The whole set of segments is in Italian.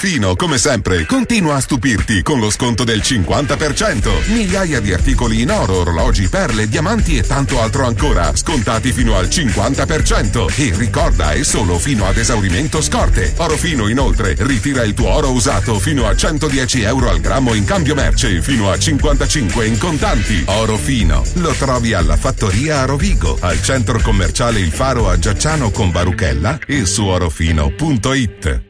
Fino, come sempre, continua a stupirti con lo sconto del 50%. Migliaia di articoli in oro, orologi, perle, diamanti e tanto altro ancora, scontati fino al 50%. E ricorda, è solo fino ad esaurimento scorte. Oro Fino, inoltre, ritira il tuo oro usato fino a 110 euro al grammo in cambio merce, fino a 55 in contanti. Oro Fino, lo trovi alla fattoria a Rovigo, al centro commerciale Il Faro a Giacciano con Baruchella e su orofino.it.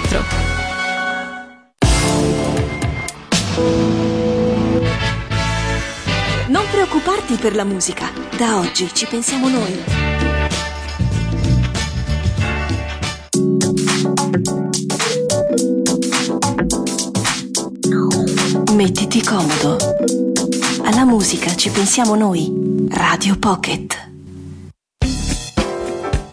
Non preoccuparti per la musica. Da oggi ci pensiamo noi. Mettiti comodo. Alla musica ci pensiamo noi. Radio Pocket.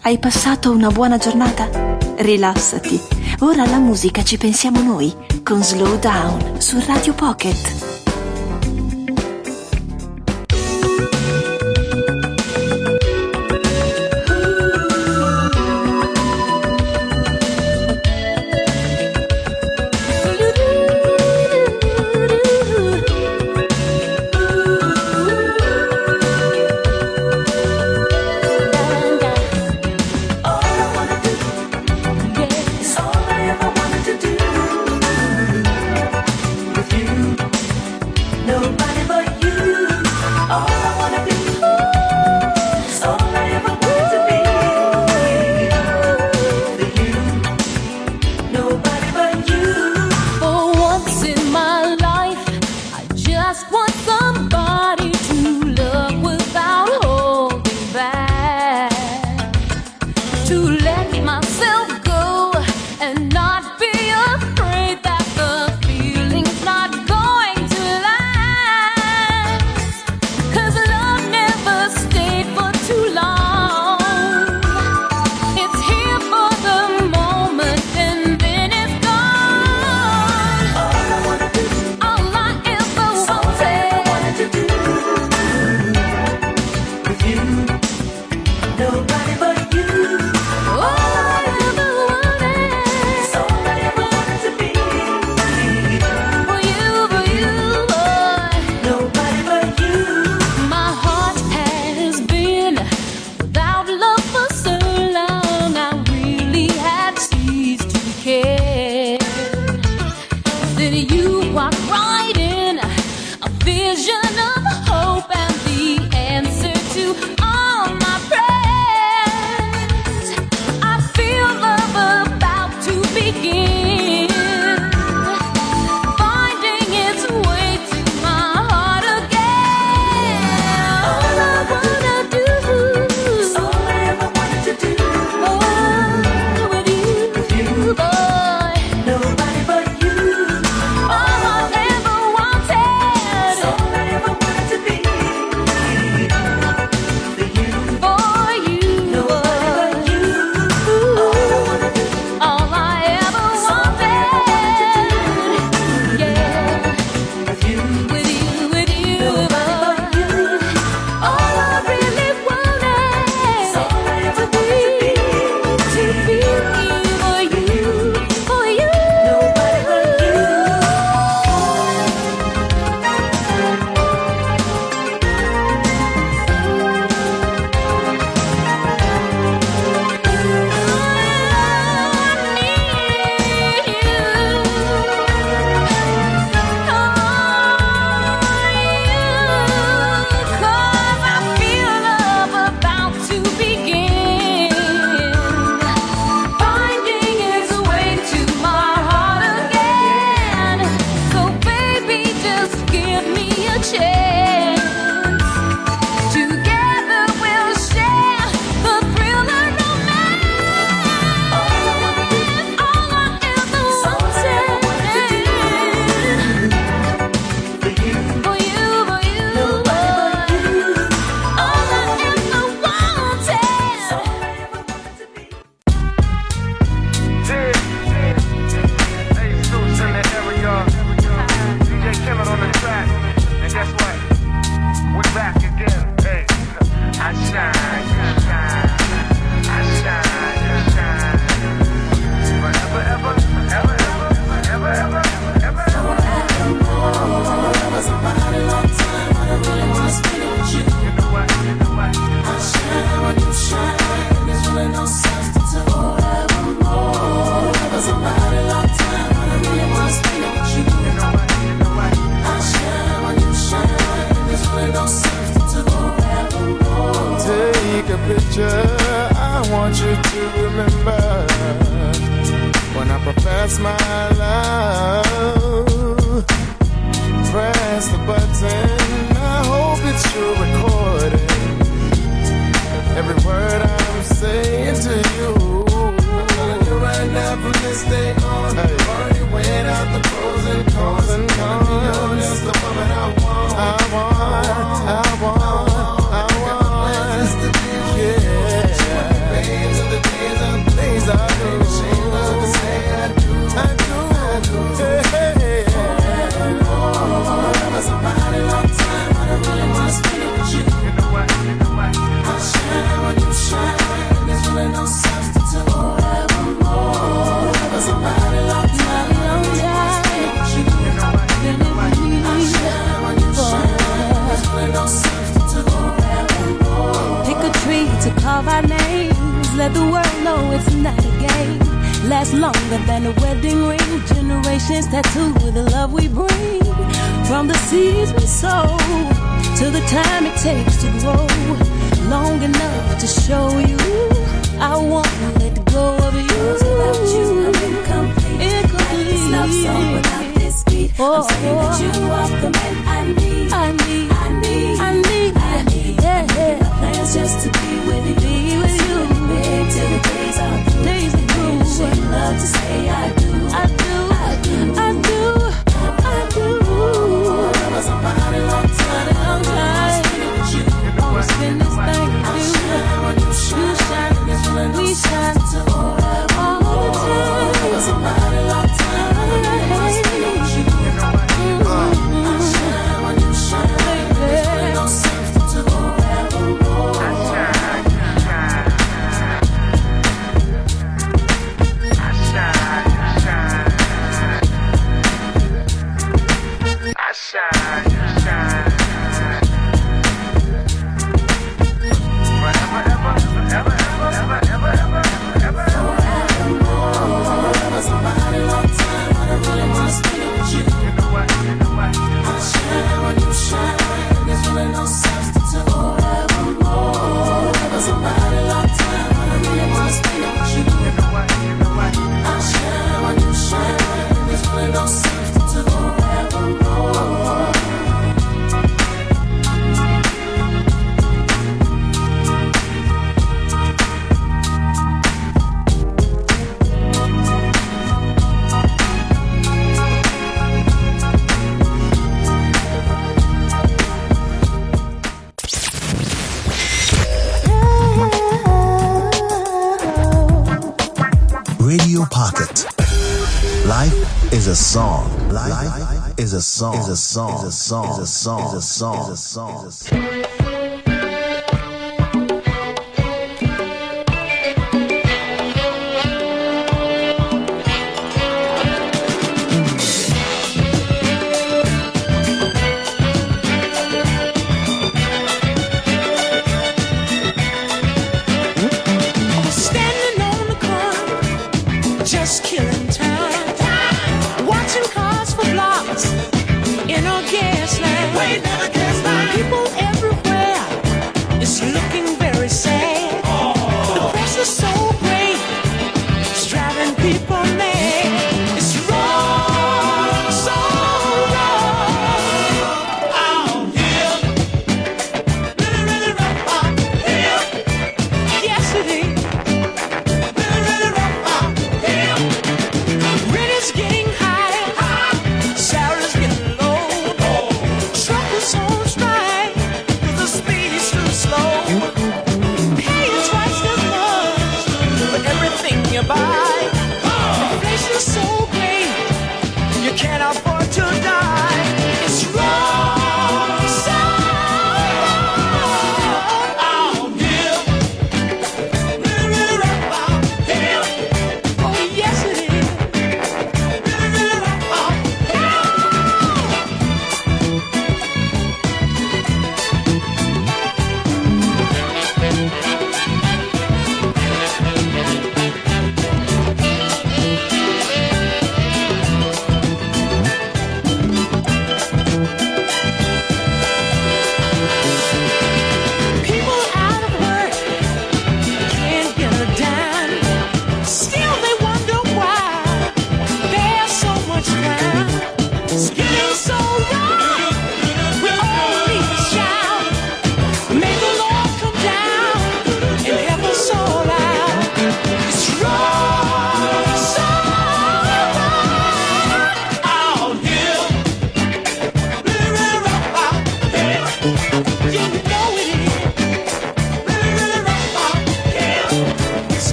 Hai passato una buona giornata? Rilassati. Ora alla musica ci pensiamo noi con Slow Down su Radio Pocket. Remember when I profess my love. Press the button. I hope it's your recording. Every word I'm saying to you. I'm telling you right now from this day on. Hey. Already weighed out the pros and cons. And cons. You're just the woman I want. I want. I want. Let the world know it's not a game. Last longer than a wedding ring. Generations tattooed with the love we bring. From the seeds we sow to the time it takes to grow. Long enough to show you I won't let go of you. Without you, I'm incomplete. Incomplete. This love song without this beat. I'm oh. saying that you are the man I need. I need, I need. I need, I need. yeah, yeah. Plans just to be with you. love to say I do. I do. I do. I do. I do. I do. I do. I do. I do. I do. I do. I do. I Is a song. Is a song. Is a song. Is a song. Is a song. Is a song.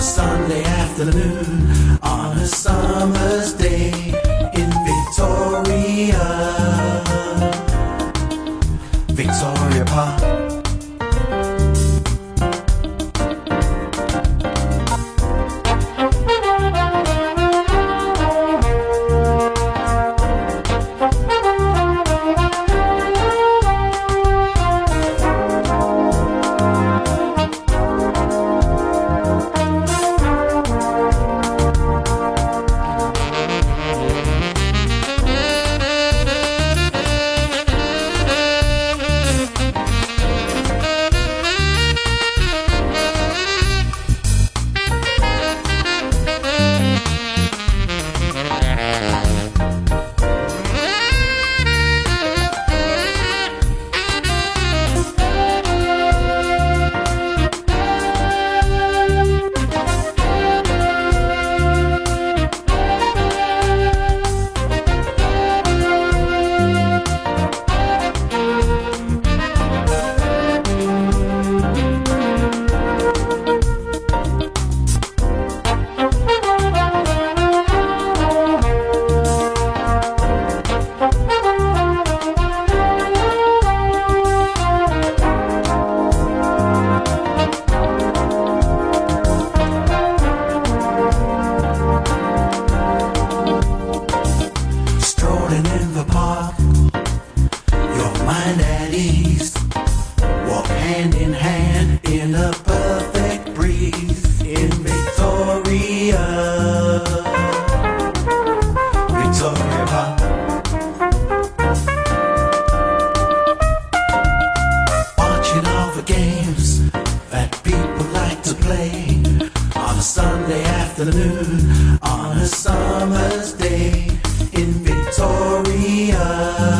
Sunday afternoon on a summer's day in Victoria. Victoria Park. On a summer's day in Victoria.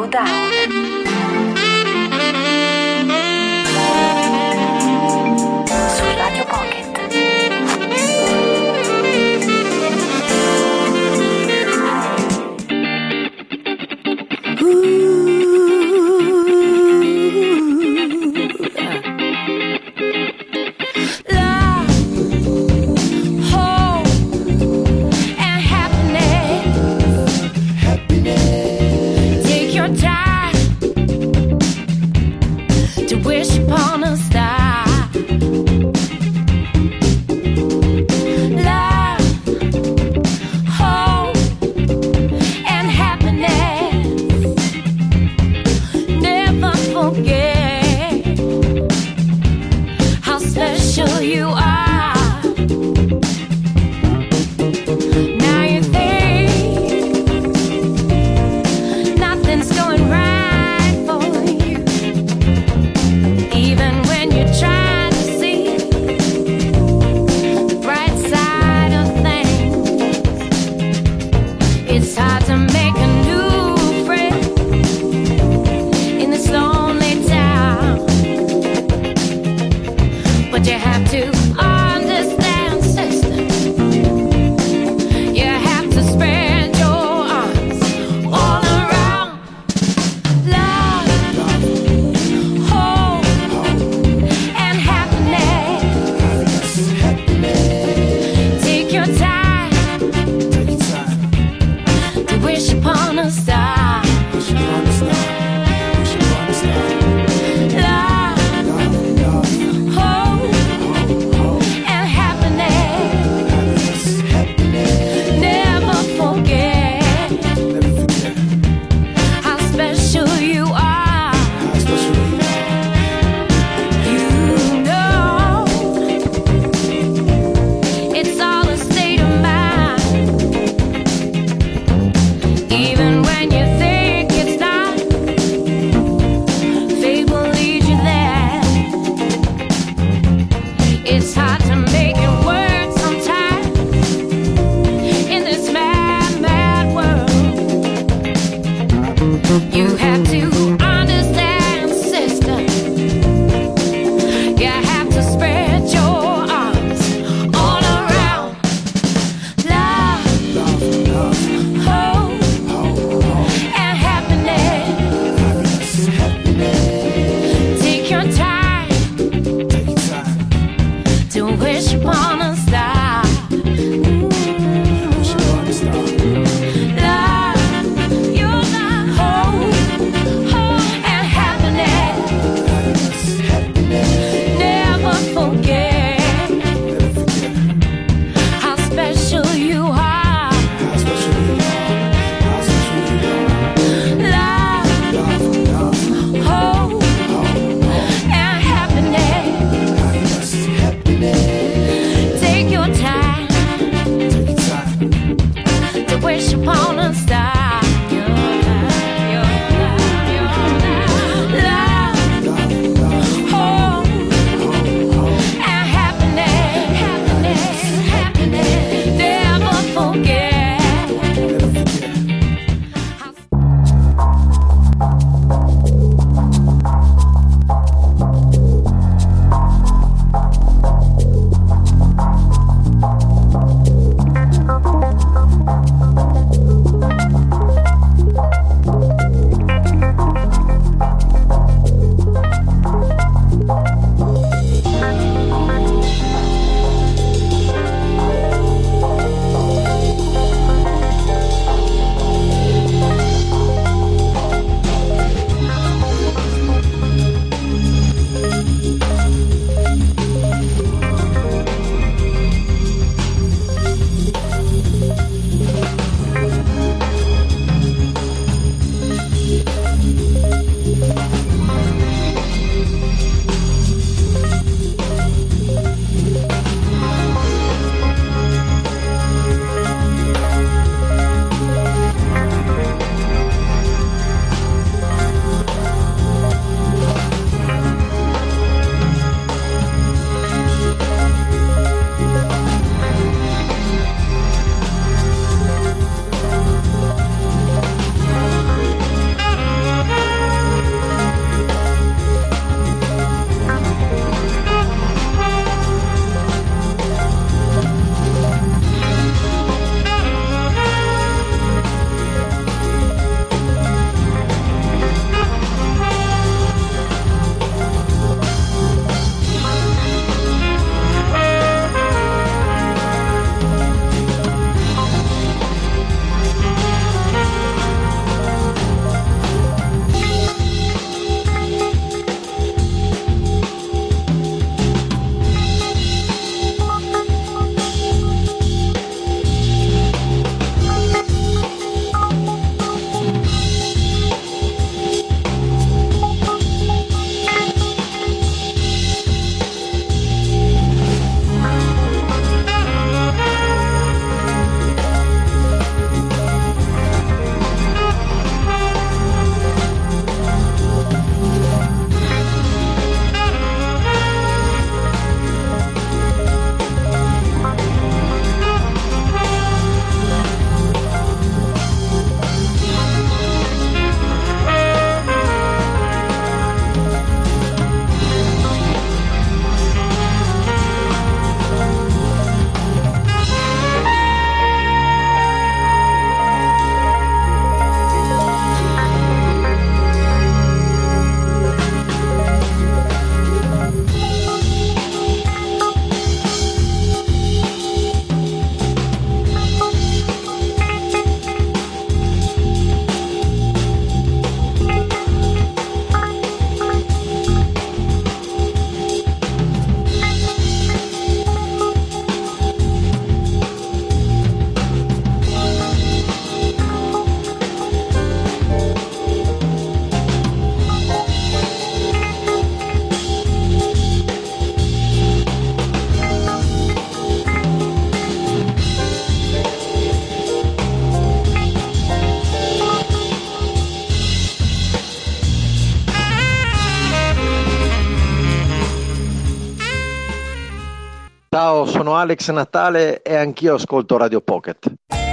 不大 wish upon a Alex Natale e anch'io ascolto Radio Pocket.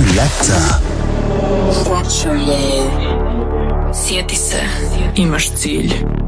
se. Sjeti se, imaš cilj.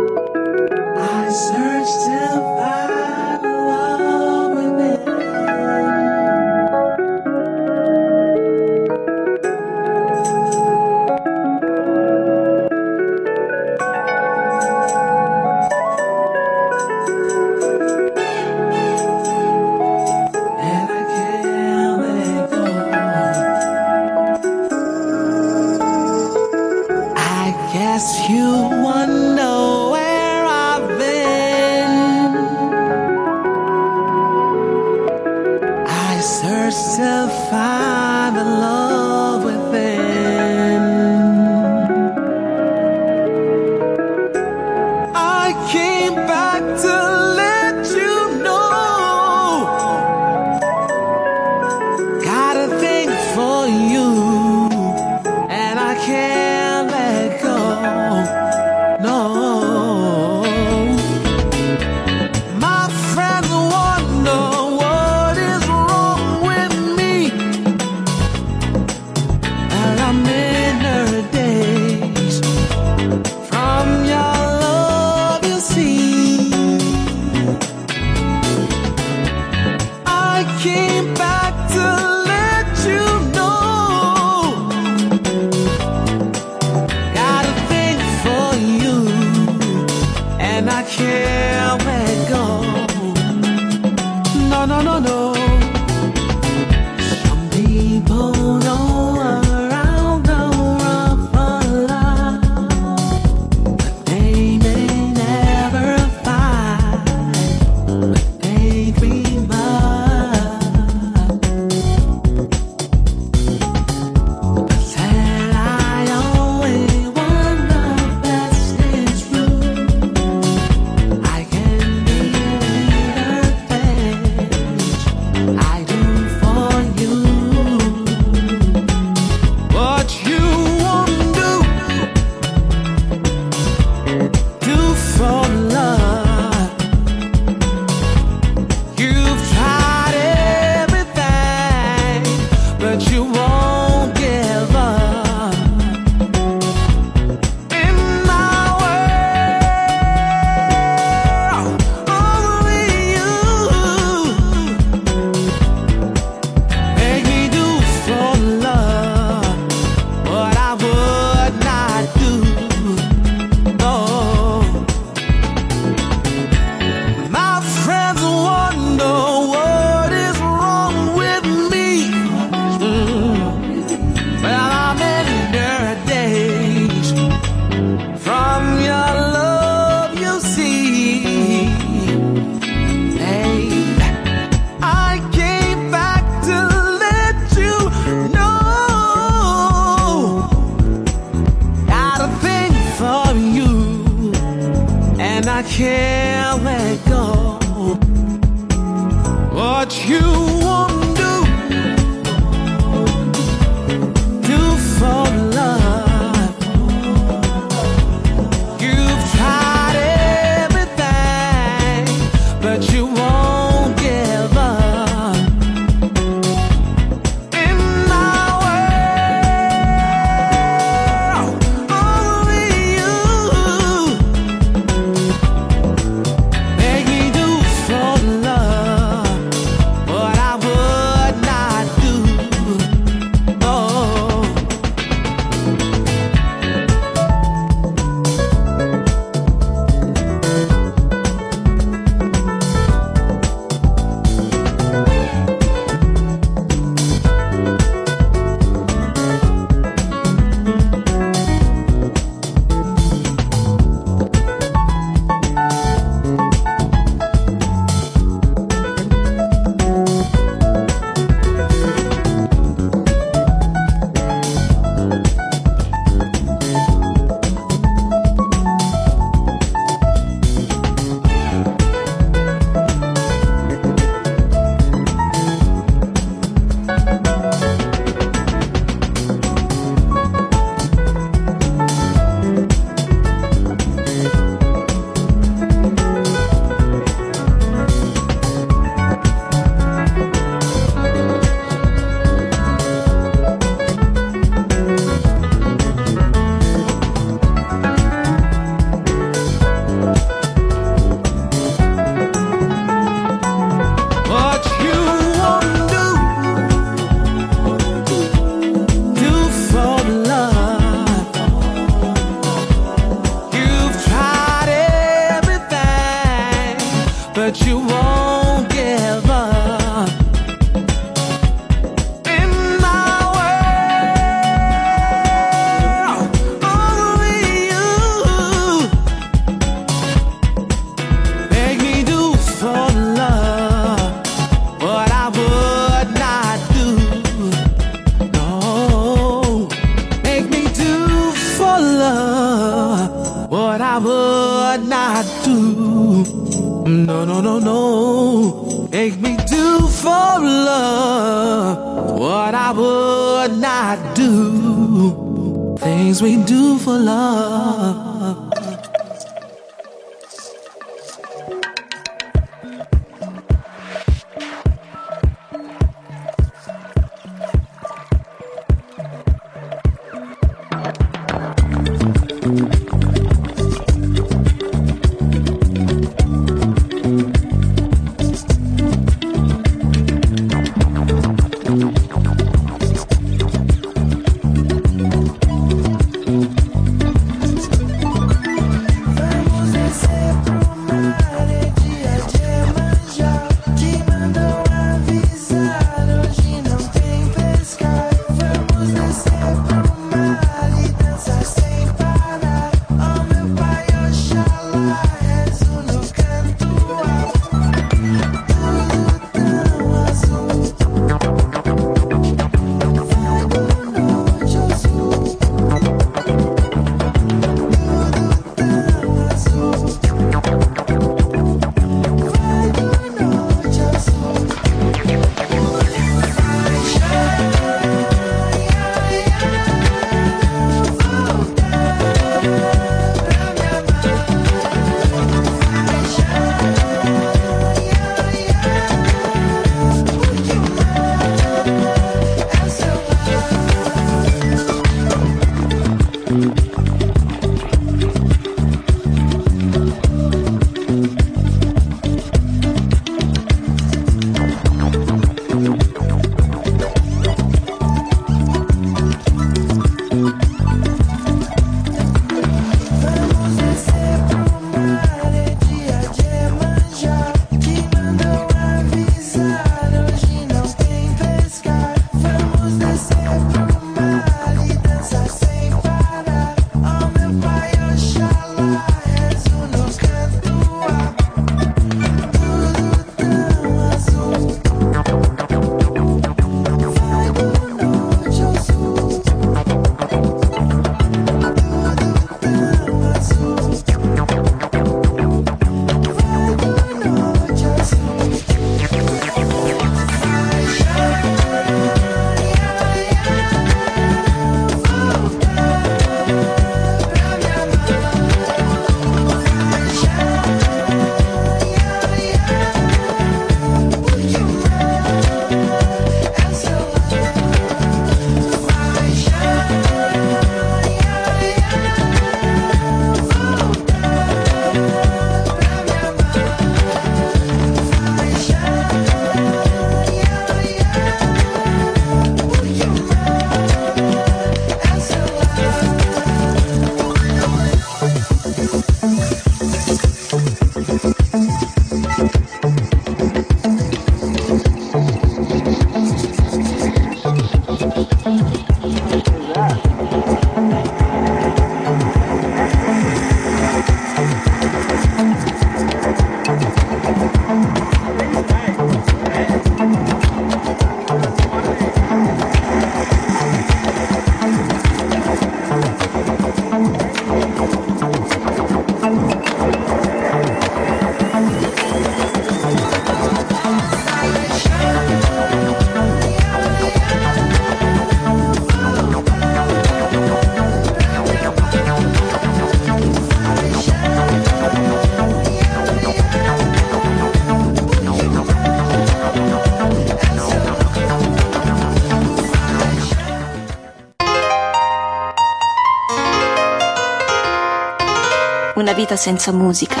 vita senza musica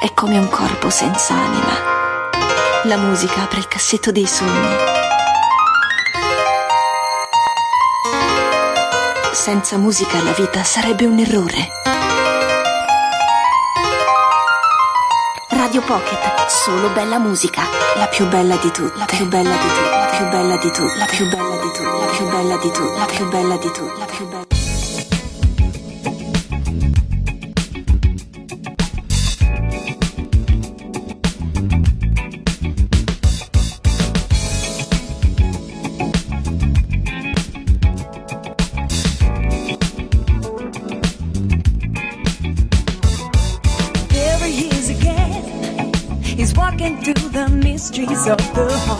è come un corpo senza anima. La musica apre il cassetto dei sogni. Senza musica la vita sarebbe un errore. Radio Pocket, solo bella musica. La più bella di tu, la più bella di tu, la più bella di tu, la più bella di tu, la più bella di tu, la più bella di tu, la più bella. 聊得好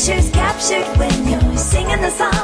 pictures captured when you're singing the song.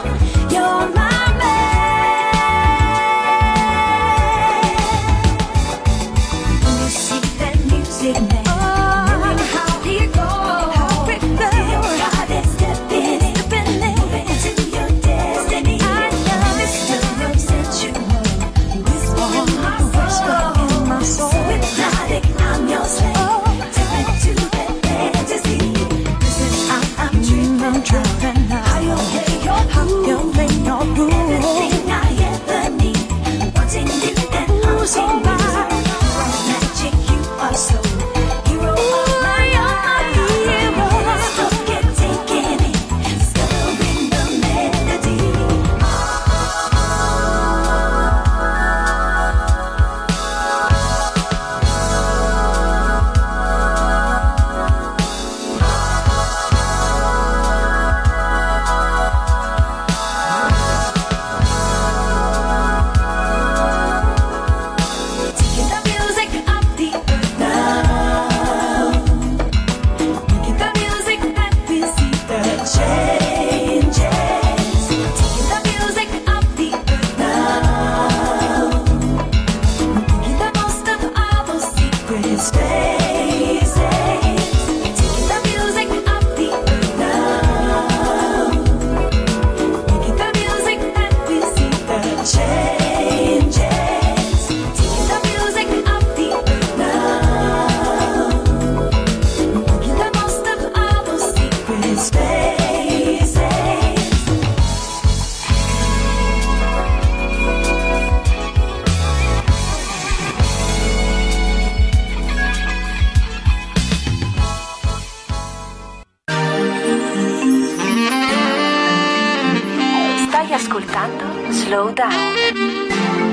Slow Down.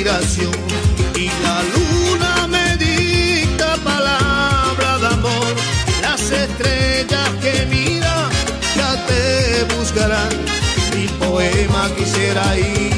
Y la luna me dicta palabra de amor. Las estrellas que mira ya te buscarán. Mi poema quisiera inventar.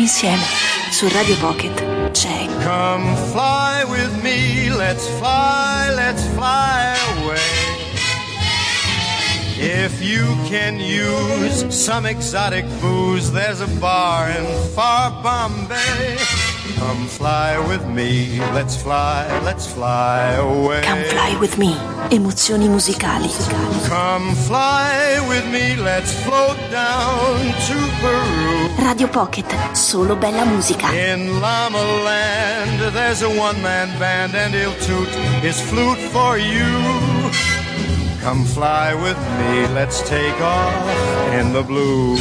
Insieme. Su Radio Pocket c'è Come fly with me, let's fly, let's fly away. If you can use some exotic booze, there's a bar in far Bombay. Come fly with me, let's fly, let's fly away. Come Fly With Me. Emozioni musicali. Come fly with me, let's float down to Peru. Radio Pocket, solo bella musica. Land, there's a one-man band and he'll toot his flute for you. Come fly with me, let's take off in the blue.